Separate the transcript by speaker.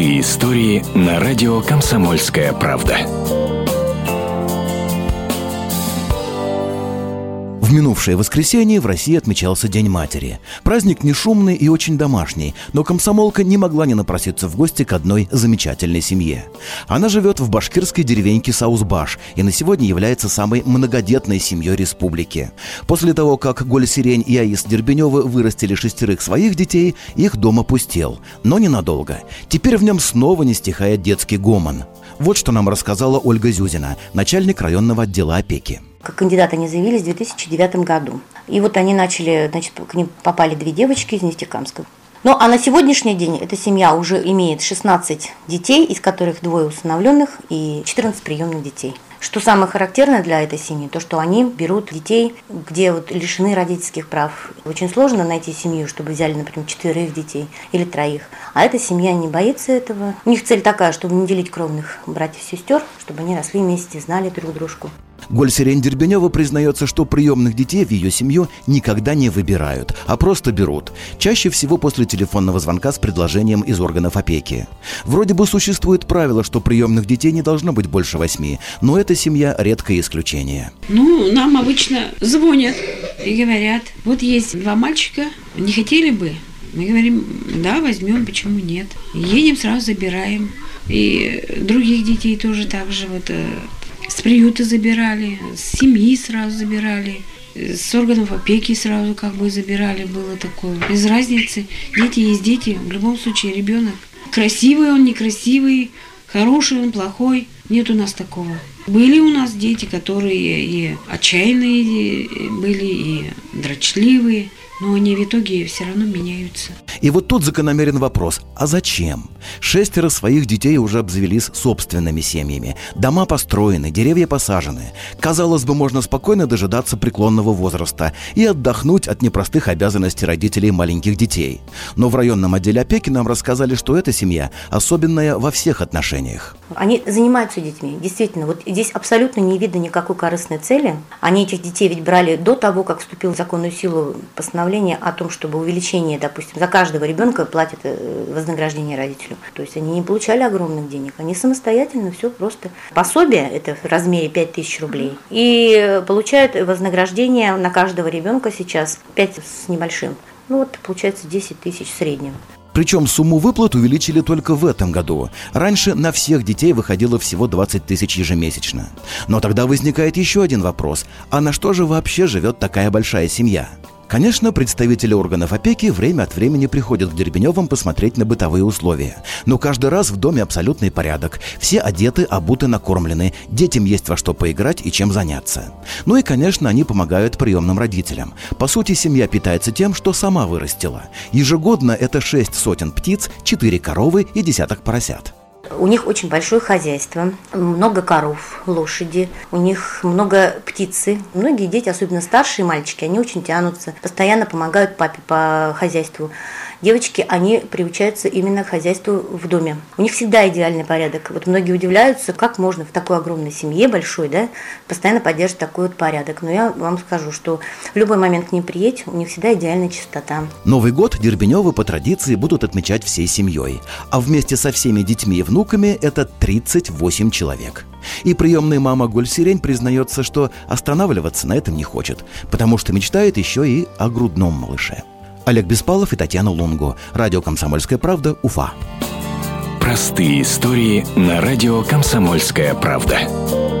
Speaker 1: Простые истории на радио «Комсомольская правда».
Speaker 2: В минувшее воскресенье в России отмечался День матери. Праздник не шумный и очень домашний, но комсомолка не могла не напроситься в гости к одной замечательной семье. Она живет в башкирской деревеньке Саузбаш и на сегодня является самой многодетной семьей республики. После того, как Голь Сирень и Аис Дербеневы вырастили шестерых своих детей, их дом опустел. Но ненадолго. Теперь в нем снова не стихает детский гомон. Вот что нам рассказала Ольга Зюзина, начальник районного отдела опеки.
Speaker 3: Как кандидаты они заявились в 2009 году. И вот они начали, значит, к ним попали две девочки из Нефтекамска. Ну, а на сегодняшний день эта семья уже имеет 16 детей, из которых двое усыновленных и 14 приемных детей. Что самое характерное для этой семьи, то что они берут детей, где вот лишены родительских прав. Очень сложно найти семью, чтобы взяли, например, четверых детей или троих. А эта семья не боится этого. У них цель такая, чтобы не делить кровных братьев и сестер, чтобы они росли вместе, знали друг дружку.
Speaker 2: Гольсерень Дербенева признается, что приемных детей в ее семью никогда не выбирают, а просто берут. Чаще всего после телефонного звонка с предложением из органов опеки. Вроде бы существует правило, что приемных детей не должно быть больше восьми, но эта семья редкое исключение.
Speaker 4: Ну, нам обычно звонят и говорят, вот есть два мальчика, не хотели бы? Мы говорим, да, возьмем, почему нет. Едем, сразу забираем. И других детей тоже так же вот э, с приюта забирали, с семьи сразу забирали, с органов опеки сразу как бы забирали, было такое. Без разницы, дети есть дети, в любом случае ребенок. Красивый он, некрасивый, хороший он, плохой, нет у нас такого. Были у нас дети, которые и отчаянные были, и дрочливые, но они в итоге все равно меняются.
Speaker 2: И вот тут закономерен вопрос, а зачем? Шестеро своих детей уже обзавелись собственными семьями. Дома построены, деревья посажены. Казалось бы, можно спокойно дожидаться преклонного возраста и отдохнуть от непростых обязанностей родителей маленьких детей. Но в районном отделе опеки нам рассказали, что эта семья особенная во всех отношениях.
Speaker 3: Они занимаются детьми. Действительно, вот здесь абсолютно не видно никакой корыстной цели. Они этих детей ведь брали до того, как вступил в законную силу постановление о том, чтобы увеличение, допустим, за каждого ребенка платят э, вознаграждение родителю. То есть они не получали огромных денег, они самостоятельно все просто. Пособие это в размере 5000 рублей. И получают вознаграждение на каждого ребенка сейчас 5 с небольшим. Ну вот получается 10 тысяч в среднем.
Speaker 2: Причем сумму выплат увеличили только в этом году. Раньше на всех детей выходило всего 20 тысяч ежемесячно. Но тогда возникает еще один вопрос. А на что же вообще живет такая большая семья? Конечно, представители органов опеки время от времени приходят к Дербеневым посмотреть на бытовые условия. Но каждый раз в доме абсолютный порядок. Все одеты, обуты, накормлены. Детям есть во что поиграть и чем заняться. Ну и, конечно, они помогают приемным родителям. По сути, семья питается тем, что сама вырастила. Ежегодно это шесть сотен птиц, четыре коровы и десяток поросят.
Speaker 3: У них очень большое хозяйство, много коров, лошади, у них много птицы. Многие дети, особенно старшие мальчики, они очень тянутся, постоянно помогают папе по хозяйству девочки, они приучаются именно к хозяйству в доме. У них всегда идеальный порядок. Вот многие удивляются, как можно в такой огромной семье, большой, да, постоянно поддерживать такой вот порядок. Но я вам скажу, что в любой момент к ним приедь, у них всегда идеальная чистота.
Speaker 2: Новый год Дербеневы по традиции будут отмечать всей семьей. А вместе со всеми детьми и внуками это 38 человек. И приемная мама Гольсирень признается, что останавливаться на этом не хочет, потому что мечтает еще и о грудном малыше. Олег Беспалов и Татьяна Лунго. Радио «Комсомольская правда», Уфа.
Speaker 1: Простые истории на радио «Комсомольская правда».